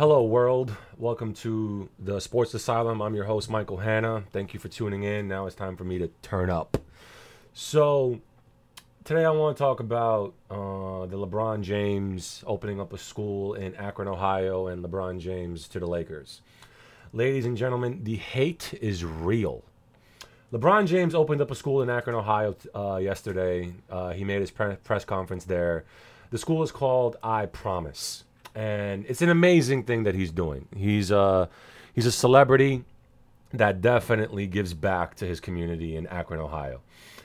Hello, world. Welcome to the Sports Asylum. I'm your host, Michael Hanna. Thank you for tuning in. Now it's time for me to turn up. So, today I want to talk about uh, the LeBron James opening up a school in Akron, Ohio, and LeBron James to the Lakers. Ladies and gentlemen, the hate is real. LeBron James opened up a school in Akron, Ohio uh, yesterday. Uh, he made his pre- press conference there. The school is called I Promise and it's an amazing thing that he's doing. He's a he's a celebrity that definitely gives back to his community in Akron, Ohio.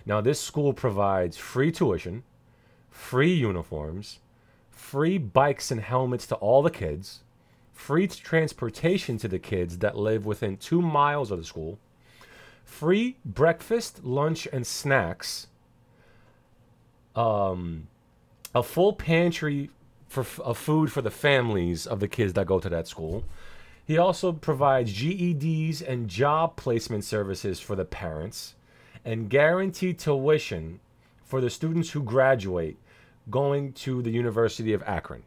Now, this school provides free tuition, free uniforms, free bikes and helmets to all the kids, free transportation to the kids that live within two miles of the school, free breakfast, lunch, and snacks, um, a full pantry for of food for the families of the kids that go to that school. He also provides GEDs and job placement services for the parents and guaranteed tuition for the students who graduate going to the University of Akron.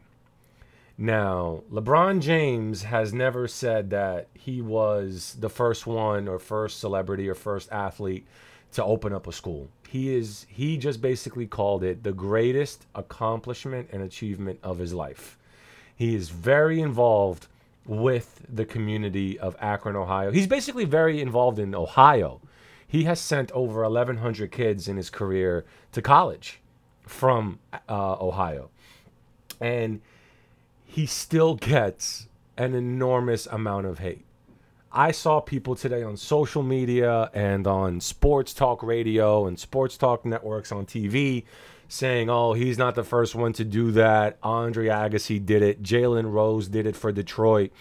Now, LeBron James has never said that he was the first one or first celebrity or first athlete to open up a school. He is he just basically called it the greatest accomplishment and achievement of his life. He is very involved with the community of Akron, Ohio. He's basically very involved in Ohio. He has sent over 1,100 kids in his career to college from uh, Ohio. And he still gets an enormous amount of hate. I saw people today on social media and on sports talk radio and sports talk networks on TV saying, oh, he's not the first one to do that. Andre Agassi did it. Jalen Rose did it for Detroit.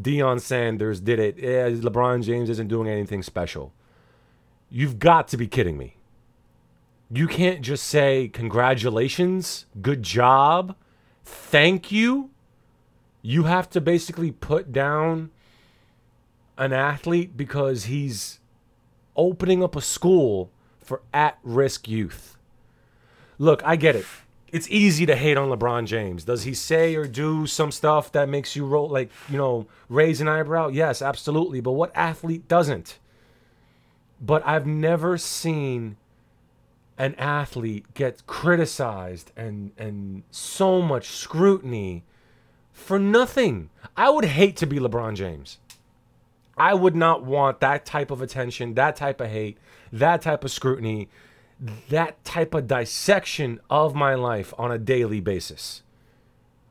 Deion Sanders did it. Yeah, LeBron James isn't doing anything special. You've got to be kidding me. You can't just say, congratulations, good job, thank you. You have to basically put down an athlete because he's opening up a school for at risk youth. Look, I get it. It's easy to hate on LeBron James. Does he say or do some stuff that makes you roll, like, you know, raise an eyebrow? Yes, absolutely. But what athlete doesn't? But I've never seen an athlete get criticized and, and so much scrutiny for nothing. I would hate to be LeBron James. I would not want that type of attention, that type of hate, that type of scrutiny, that type of dissection of my life on a daily basis.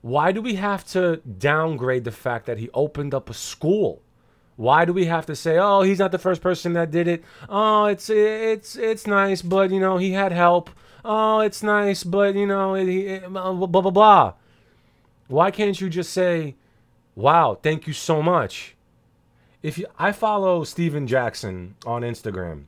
Why do we have to downgrade the fact that he opened up a school? Why do we have to say, "Oh, he's not the first person that did it"? Oh, it's it's it's nice, but you know he had help. Oh, it's nice, but you know he, blah blah blah blah. Why can't you just say, "Wow, thank you so mu"? If you, I follow Stephen Jackson on Instagram,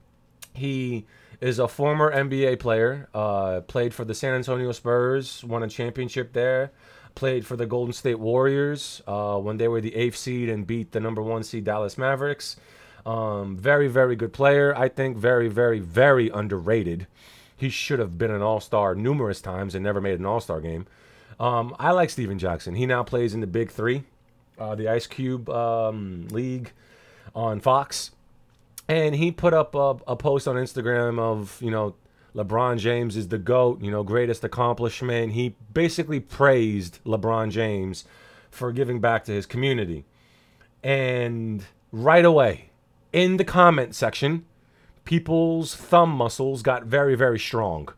he is a former NBA player. Uh, played for the San Antonio Spurs, won a championship there. Played for the Golden State Warriors uh, when they were the eighth seed and beat the number one seed Dallas Mavericks. Um, very, very good player. I think very, very, very underrated. He should have been an All Star numerous times and never made an All Star game. Um, I like Stephen Jackson. He now plays in the Big Three uh, the Ice Cube um, League on Fox, and he put up a, a, post on Instagram of you know LeBron James is the goat, you know greatest accomplishment. He basically praised LeBron James for giving back to his community, and right away in the comment section, people's thumb muscles got very very strong,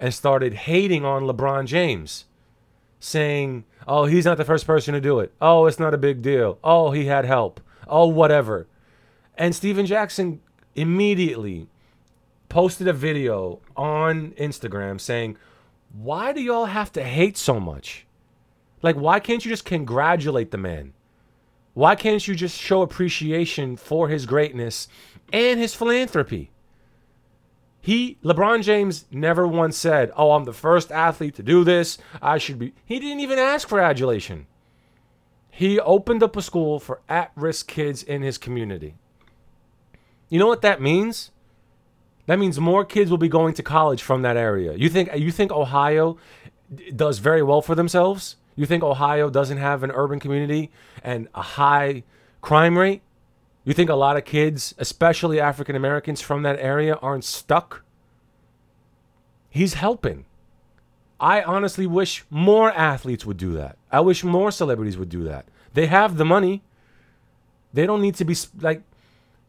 and started hating on LeBron James saying, oh, he's not the first person to do it. Oh, it's not a big deal. Oh, he had help. Oh, whatever. And Stephen Jackson immediately posted a video on Instagram saying, why do y'all have to hate so much? Like, why can't you just congratulate the man? Why can't you just show appreciation for his greatness and his philanthropy? He LeBron James never once said, "Oh, I'm the first athlete to do this. I should be." He didn't even ask for adulation. He opened up a school for at-risk kids in his community. You know what that means? That means more kids will be going to college from that area. You think you think Ohio does very well for themselves? You think Ohio doesn't have an urban community and a high crime rate? You think a lot of kids, especially African Americans from that area, aren't stuck? He's helping. I honestly wish more athletes would do that. I wish more celebrities would do that. They have the money. They don't need to be like,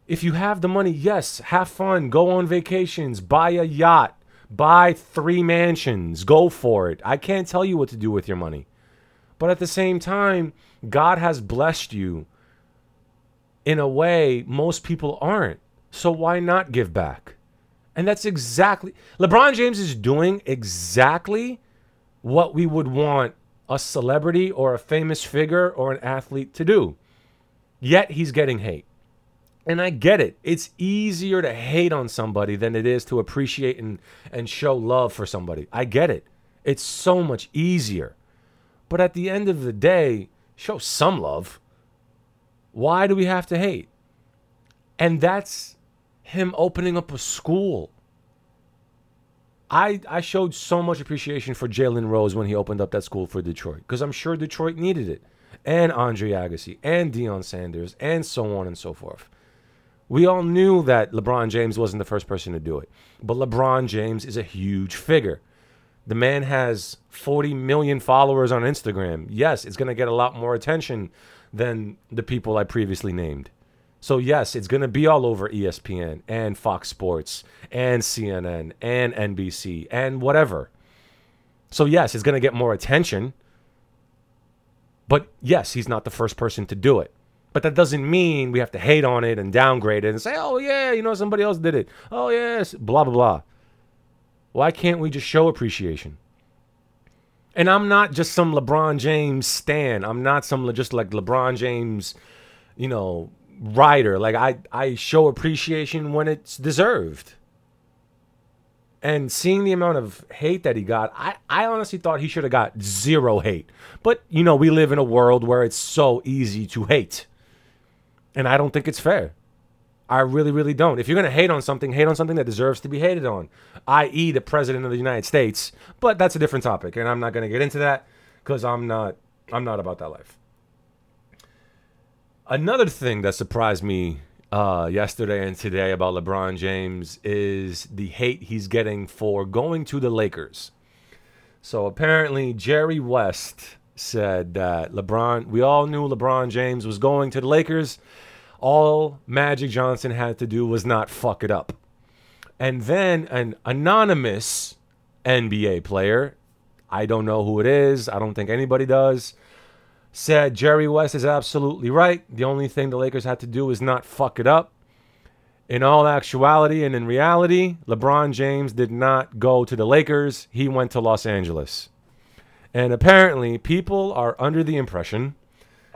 if you have the money, yes, have fun, go on vacations, buy a yacht, buy three mansions, go for it. I can't tell you what to do with your money. But at the same time, God has blessed you in a way most people aren't. So why not give back? And that's exactly LeBron James is doing exactly what we would want a celebrity or a famous figure or an athlete to do. Yet he's getting hate. And I get it. It's easier to hate on somebody than it is to appreciate and, and show love for somebody. I get it. It's so much easier. But at the end of the day, show some love. Why do we have to hate? And that's him opening up a school. I, I showed so much appreciation for Jalen Rose when he opened up that school for Detroit because I'm sure Detroit needed it. And Andre Agassi and Deion Sanders and so on and so forth. We all knew that LeBron James wasn't the first person to do it. But LeBron James is a huge figure. The man has 40 million followers on Instagram. Yes, it's going to get a lot more attention than the people I previously named. So, yes, it's going to be all over ESPN and Fox Sports and CNN and NBC and whatever. So, yes, it's going to get more attention. But yes, he's not the first person to do it. But that doesn't mean we have to hate on it and downgrade it and say, oh, yeah, you know, somebody else did it. Oh, yes, blah, blah, blah. Why can't we just show appreciation? And I'm not just some LeBron James stan. I'm not some just like LeBron James, you know, writer. Like I I show appreciation when it's deserved. And seeing the amount of hate that he got, I, I honestly thought he should have got zero hate. But, you know, we live in a world where it's so easy to hate. And I don't think it's fair. I really, really don't. If you're going to hate on something, hate on something that deserves to be hated on, i.e., the president of the United States. But that's a different topic, and I'm not going to get into that because I'm not. I'm not about that life. Another thing that surprised me uh, yesterday and today about LeBron James is the hate he's getting for going to the Lakers. So apparently, Jerry West said that LeBron. We all knew LeBron James was going to the Lakers all Magic Johnson had to do was not fuck it up. And then an anonymous NBA player, I don't know who it is, I don't think anybody does, said Jerry West is absolutely right. The only thing the Lakers had to do is not fuck it up. In all actuality and in reality, LeBron James did not go to the Lakers, he went to Los Angeles. And apparently, people are under the impression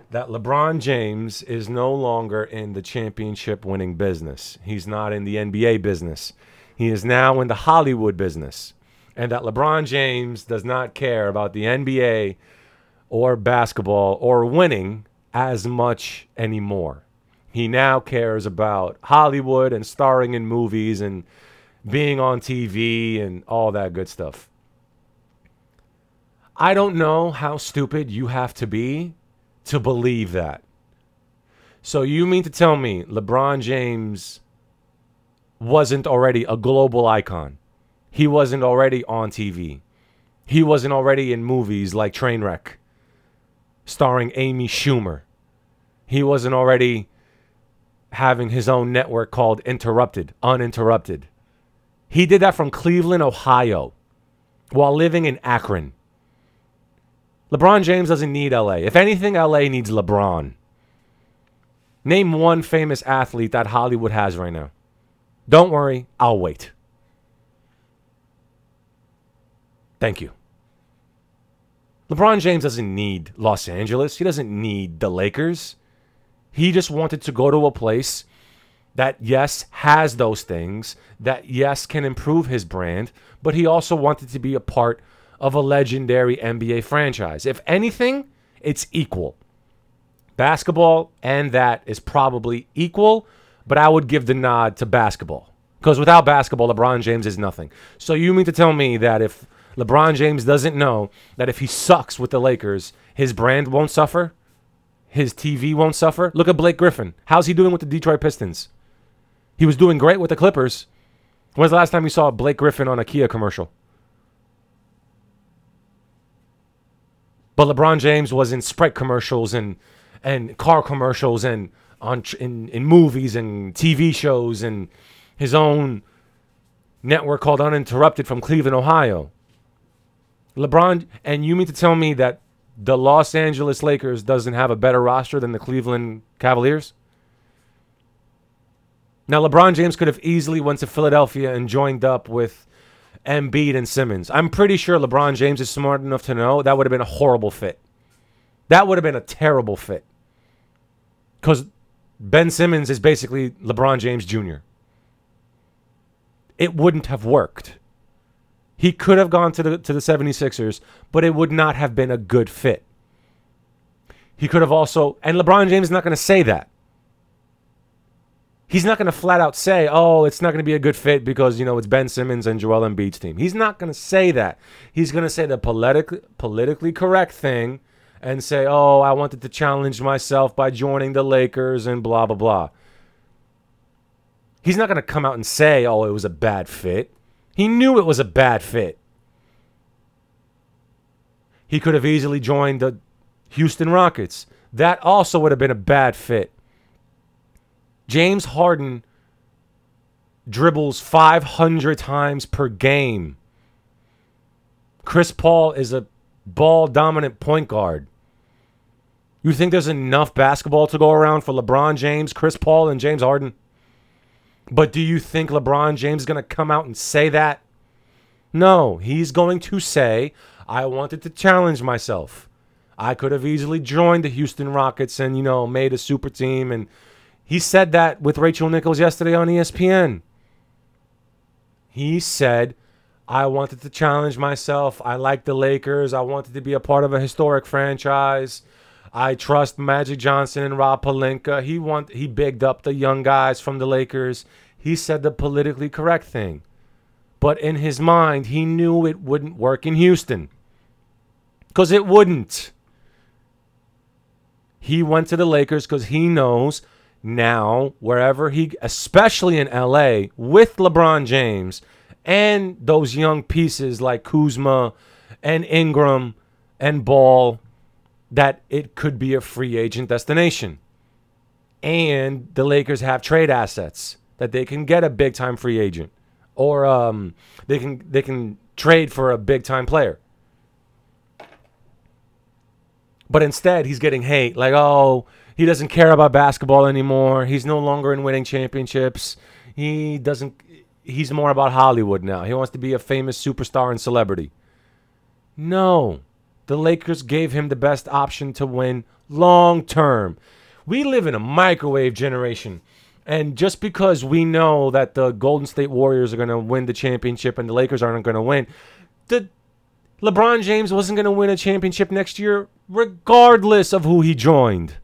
that LeBron James is no longer in the championship winning business. He's not in the NBA business. He is now in the Hollywood business. And that LeBron James does not care about the NBA or basketball or winning as much anymore. He now cares about Hollywood and starring in movies and being on TV and all that good stuff. I don't know how stupid you have to be to believe that. So you mean to tell me LeBron James wasn't already a global icon? He wasn't already on TV. He wasn't already in movies like Trainwreck, starring Amy Schumer. He wasn't already having his own network called Interrupted, Uninterrupted. He did that from Cleveland, Ohio, while living in Akron. LeBron James doesn't need LA. If anything, LA needs LeBron. Name one famous athlete that Hollywood has right now. Don't worry, I'll wait. Thank you. LeBron James doesn't need Los Angeles. He doesn't need the Lakers. He just wanted to go to a place that, yes, has those things, that, yes, can improve his brand, but he also wanted to be a part of a legendary NBA franchise. If anything, it's equal. Basketball and that is probably equal, but I would give the nod to basketball. Because without basketball, LeBron James is nothing. So you mean to tell me that if LeBron James doesn't know that if he sucks with the Lakers, his brand won't suffer, his TV won't suffer. Look at Blake Griffin. How's he doing with the Detroit Pistons? He was doing great with the Clippers. When's the last time you saw Blake Griffin on a Kia commercial? But LeBron James was in Sprite commercials and and car commercials and on in in movies and TV shows and his own network called Uninterrupted from Cleveland, Ohio. LeBron, and you mean to tell me that the Los Angeles Lakers doesn't have a better roster than the Cleveland Cavaliers? Now LeBron James could have easily went to Philadelphia and joined up with Embiid and Simmons. I'm pretty sure LeBron James is smart enough to know that would have been a horrible fit. That would have been a terrible fit. Cuz Ben Simmons is basically LeBron James Jr. It wouldn't have worked. He could have gone to the to the 76ers, but it would not have been a good fit. He could have also and LeBron James is not going to say that. He's not going to flat out say, "Oh, it's not going to be a good fit because, you know, it's Ben Simmons and Joel Embiid's team." He's not going to say that. He's going to say the politically politically correct thing and say, "Oh, I wanted to challenge myself by joining the Lakers and blah blah blah." He's not going to come out and say, "Oh, it was a bad fit." He knew it was a bad fit. He could have easily joined the Houston Rockets. That also would have been a bad fit. James Harden dribbles 500 times per game. Chris Paul is a ball dominant point guard. You think there's enough basketball to go around for LeBron James, Chris Paul, and James Harden? But do you think LeBron James is going to come out and say that? No, he's going to say, I wanted to challenge myself. I could have easily joined the Houston Rockets and, you know, made a super team. And he said that with Rachel Nichols yesterday on ESPN. He said, I wanted to challenge myself. I like the Lakers. I wanted to be a part of a historic franchise. I trust Magic Johnson and Rob Pelinka. He want he bigged up the young guys from the Lakers. He said the politically correct thing. But in his mind, he knew it wouldn't work in Houston. Cuz it wouldn't. He went to the Lakers cuz he knows now wherever he especially in LA with LeBron James and those young pieces like Kuzma and Ingram and Ball that it could be a free agent destination. And the Lakers have trade assets that they can get a big time free agent or um, they can they can trade for a big time player. But instead, he's getting hate like, "Oh, he doesn't care about basketball anymore. He's no longer in winning championships. He doesn't he's more about Hollywood now. He wants to be a famous superstar and celebrity." No. The Lakers gave him the best option to win long term. We live in a microwave generation. And just because we know that the Golden State Warriors are going to win the championship and the Lakers aren't going to win, the LeBron James wasn't going to win a championship next year regardless of who he joined.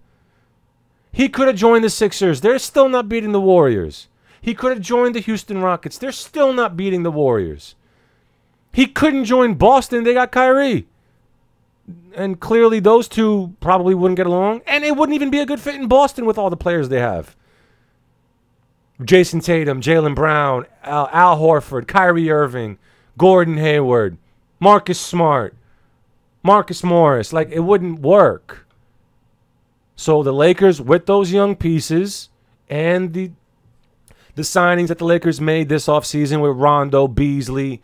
He could have joined the Sixers. They're still not beating the Warriors. He could have joined the Houston Rockets. They're still not beating the Warriors. He couldn't join Boston. They got Kyrie and clearly those two probably wouldn't get along, and it wouldn't even be a good fit in Boston with all the players they have. Jayson Tatum, Jaylen Brown, Al, Al Horford, Kyrie Irving, Gordon Hayward, Marcus Smart, Marcus Morris. Like, it wouldn't work. So the Lakers, with those young pieces and the the signings that the Lakers made this offseason with Rondo, Beasley,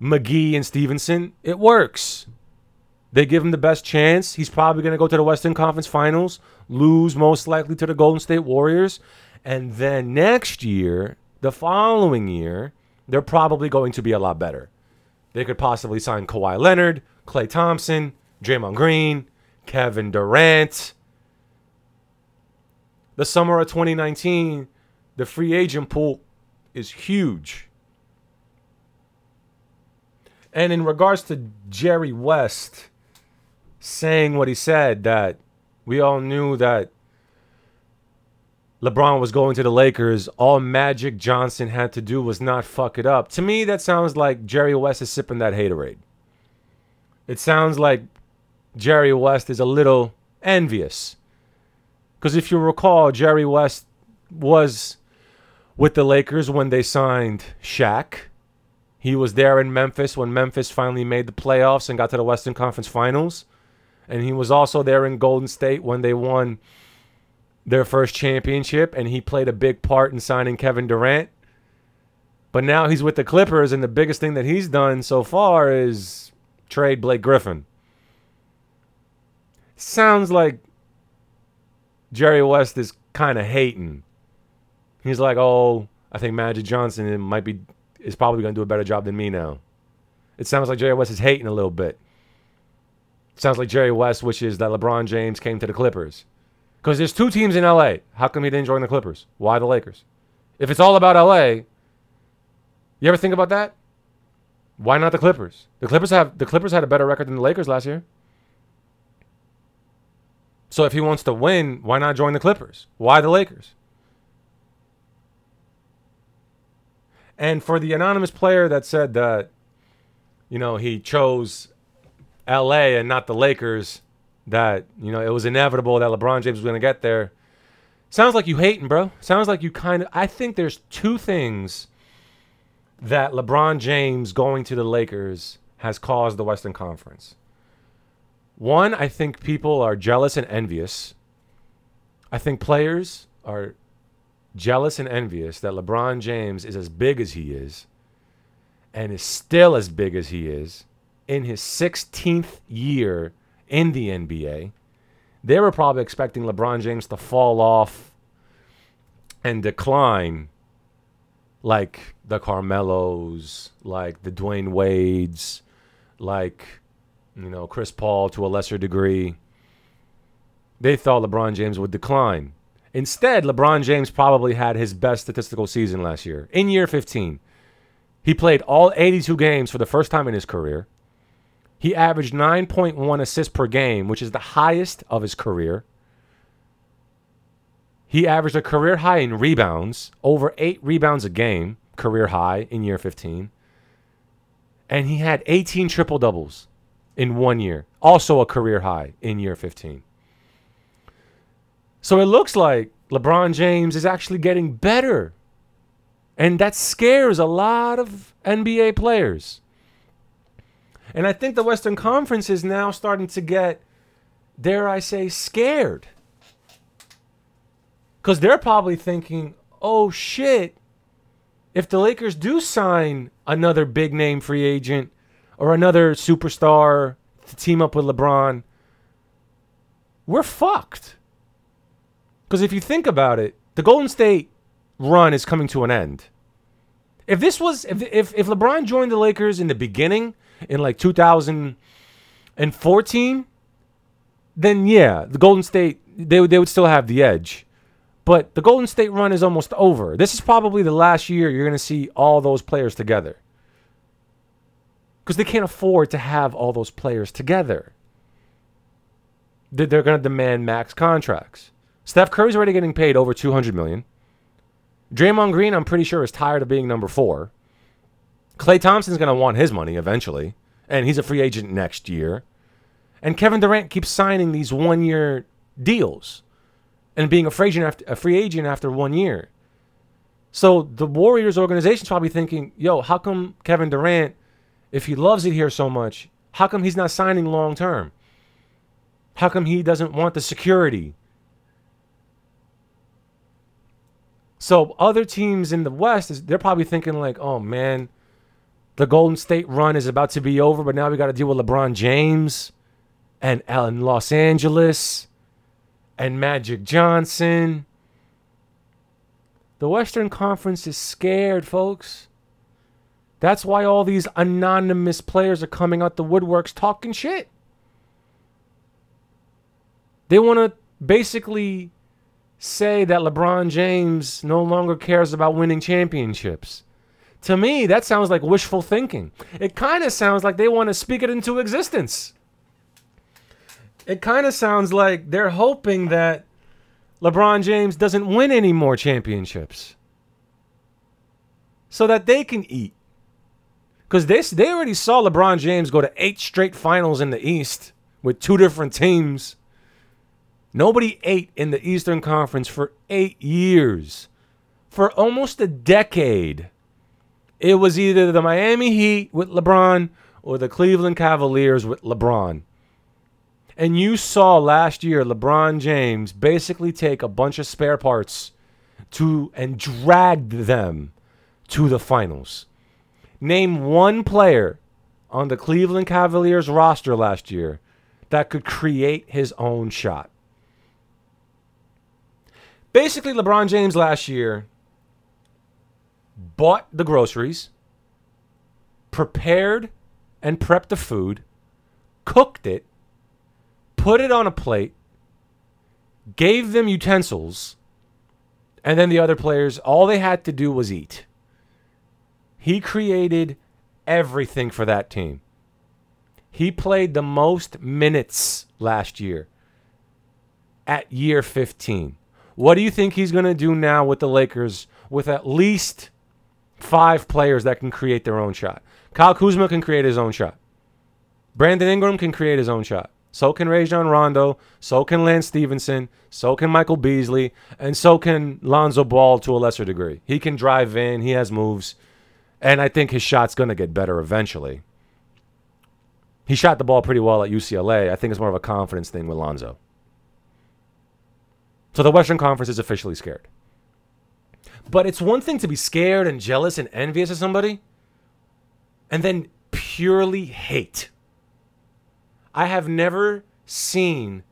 McGee, and Stephenson, it works. They give him the best chance. He's probably going to go to the Western Conference Finals, lose most likely to the Golden State Warriors. And then next year, the following year, they're probably going to be a lot better. They could possibly sign Kawhi Leonard, Klay Thompson, Draymond Green, Kevin Durant. The summer of 2019, the free agent pool is huge. And in regards to Jerry West, saying what he said that we all knew that LeBron was going to the Lakers. All Magic Johnson had to do was not fuck it up. To me, that sounds like Jerry West is sipping that haterade. it sounds like Jerry West is a little envious. Because if you recall, Jerry West was with the Lakers when they signed Shaq. He was there in Memphis when Memphis finally made the playoffs and got to the Western Conference Finals. And he was also there in Golden State when they won their first championship. And he played a big part in signing Kevin Durant. But now he's with the Clippers, and the biggest thing that he's done so far is trade Blake Griffin. Sounds like Jerry West is kind of hating. He's like, "Oh, I think Magic Johnson might be is probably going to do a better job than me now." It sounds like Jerry West is hating a little bit. Sounds like Jerry West wishes that LeBron James came to the Clippers. Because there's two teams in LA. How come he didn't join the Clippers? Why the Lakers? If it's all about LA, you ever think about that? Why not the Clippers? The Clippers have the Clippers had a better record than the Lakers last year. So if he wants to win, why not join the Clippers? Why the Lakers? And for the anonymous player that said that, you know, he chose LA and not the Lakers, that, you know, it was inevitable that LeBron James was going to get there. Sounds like you hating, bro. Sounds like you kind of. I think there's two things that LeBron James going to the Lakers has caused the Western Conference. One, I think people are jealous and envious. I think players are jealous and envious that LeBron James is as big as he is and is still as big as he is in his 16th year in the NBA. They were probably expecting LeBron James to fall off and decline like the Carmelos, like the Dwyane Wades, like you know Chris Paul to a lesser degree. They thought LeBron James would decline. Instead, LeBron James probably had his best statistical season last year. In year 15, he played all 82 games for the first time in his career. He averaged 9.1 assists per game, which is the highest of his career. He averaged a career high in rebounds, over eight rebounds a game, career high in year 15. And he had 18 triple doubles in one year, also a career high in year 15. So it looks like LeBron James is actually getting better. And that scares a lot of NBA players. And I think the Western Conference is now starting to get, dare I say, scared because they're probably thinking, oh shit, if the Lakers do sign another big name free agent or another superstar to team up with LeBron, we're fucked. Because if you think about it, the Golden State run is coming to an end. If this was if if, if LeBron joined the Lakers in the beginning in like 2014, then yeah, the Golden State they they would still have the edge. But the Golden State run is almost over. This is probably the last year you're going to see all those players together. Because they can't afford to have all those players together. They're going to demand max contracts. Steph Curry's already getting paid over 200 million. Draymond Green, I'm pretty sure, is tired of being number four. Klay Thompson's going to want his money eventually, and he's a free agent next year. And Kevin Durant keeps signing these one year deals and being a free agent after, a free agent after one year. So the Warriors organization's probably thinking, yo, how come Kevin Durant, if he loves it here so much, how come he's not signing long term? How come he doesn't want the security? So other teams in the West, they're probably thinking like, oh man, the Golden State run is about to be over, but now we got to deal with LeBron James and in Los Angeles and Magic Johnson. The Western Conference is scared, folks. That's why all these anonymous players are coming out the woodworks talking shit. They want to basically say that LeBron James no longer cares about winning championships. To me, that sounds like wishful thinking. It kind of sounds like they want to speak it into existence it kind of sounds like they're hoping that LeBron James doesn't win any more championships so that they can eat. Because they, they already saw LeBron James go to eight straight finals in the East with two different teams. Nobody ate in the Eastern Conference for eight years. For almost a decade. It was either the Miami Heat with LeBron or the Cleveland Cavaliers with LeBron. And you saw last year LeBron James basically take a bunch of spare parts to and dragged them to the finals. Name one player on the Cleveland Cavaliers roster last year that could create his own shot. Basically, LeBron James last year bought the groceries, prepared and prepped the food, cooked it, put it on a plate, gave them utensils, and then the other players, all they had to do was eat. He created everything for that team. He played the most minutes last year at year 15. What do you think he's going to do now with the Lakers with at least five players that can create their own shot? Kyle Kuzma can create his own shot. Brandon Ingram can create his own shot. So can Rajon Rondo. So can Lance Stephenson. So can Michael Beasley. And so can Lonzo Ball to a lesser degree. He can drive in. He has moves. And I think his shot's going to get better eventually. He shot the ball pretty well at UCLA. I think it's more of a confidence thing with Lonzo. So the Western Conference is officially scared. But it's one thing to be scared and jealous and envious of somebody and then purely hate. I have never seen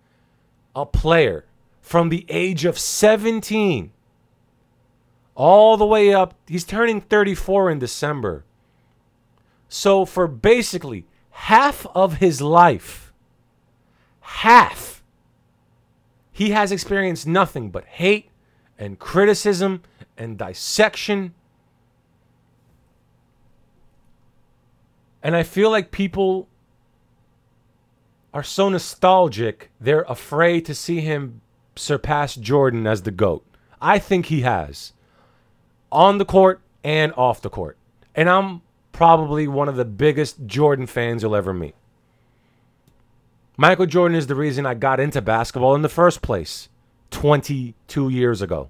a player from the age of 17 all the way up. He's turning 34 in December. So, for basically half of his life, half, he has experienced nothing but hate and criticism and dissection And I feel like people are so nostalgic, they're afraid to see him surpass Jordan as the GOAT. I think he has. On the court and off the court. And I'm probably one of the biggest Jordan fans you'll ever meet. Michael Jordan is the reason I got into basketball in the first place 22 years ago.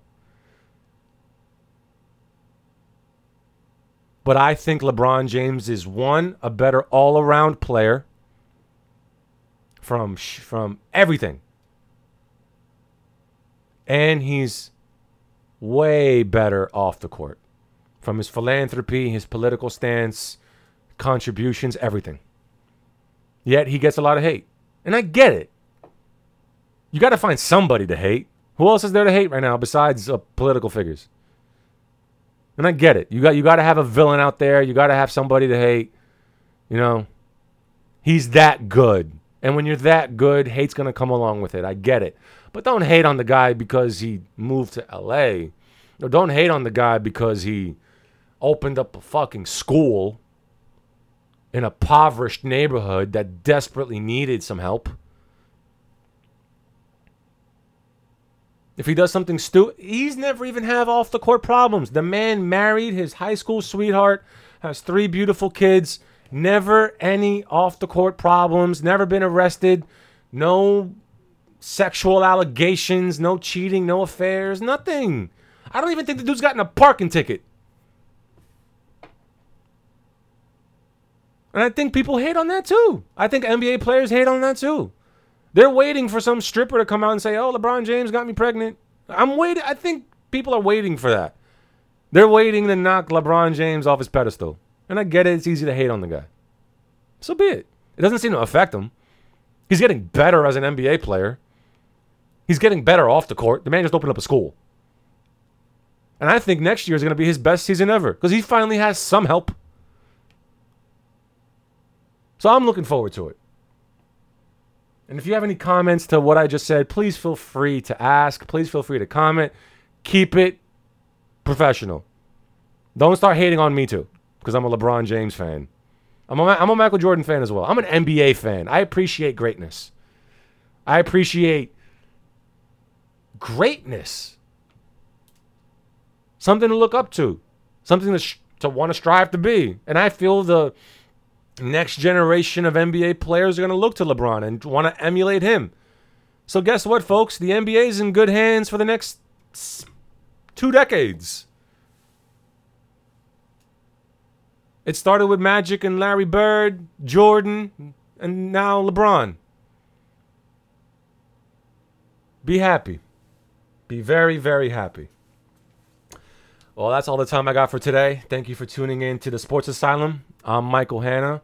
But I think LeBron James is one a better all-around player from from everything. And he's way better off the court. From his philanthropy, his political stance, contributions, everything. Yet he gets a lot of hate. And I get it. You got to find somebody to hate. Who else is there to hate right now besides uh, political figures? And I get it. You got you got to have a villain out there. You got to have somebody to hate. You know, he's that good. And when you're that good, hate's to come along with it. I get it. But don't hate on the guy because he moved to LA. Or don't hate on the guy because he opened up a fucking school in a impoverished neighborhood that desperately needed some help. If he does something stupid, he's never even have off the court problems. The man married his high school sweetheart, has three beautiful kids, never any off the court problems, never been arrested, no sexual allegations, no cheating, no affairs, nothing. I don't even think the dude's gotten a parking ticket. And I think people hate on that too. I think NBA players hate on that too. They're waiting for some stripper to come out and say, "Oh, LeBron James got me pregnant." I'm waiting. I think people are waiting for that. They're waiting to knock LeBron James off his pedestal. And I get it. It's easy to hate on the guy. So be it. It doesn't seem to affect him. He's getting better as an NBA player. He's getting better off the court. The man just opened up a school. And I think next year is going to be his best season ever because he finally has some help. So I'm looking forward to it. And if you have any comments to what I just said, please feel free to ask. Please feel free to comment. Keep it professional. Don't start hating on me too, because I'm a LeBron James fan. I'm a, I'm a Michael Jordan fan as well. I'm an NBA fan. I appreciate greatness. I appreciate greatness. Something to look up to. Something to sh- to want to strive to be. And I feel the next generation of NBA players are going to look to LeBron and want to emulate him. So guess what, folks? The NBA is in good hands for the next two decades. It started with Magic and Larry Bird, Jordan, and now LeBron. Be happy. Be very, very happy. Well, that's all the time I got for today. Thank you for tuning in to the Sports Asylum. I'm Michael Hanna.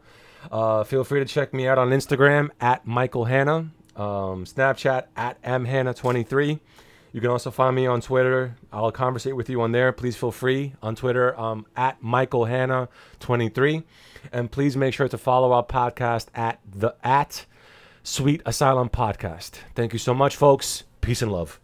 Uh, feel free to check me out on Instagram at Michael Hanna, um, Snapchat at mhanna23. You can also find me on Twitter. I'll conversate with you on there. Please feel free on Twitter um, at Michael Hanna 23, and please make sure to follow our podcast at the at Sweet Asylum Podcast. Thank you so much, folks. Peace and love.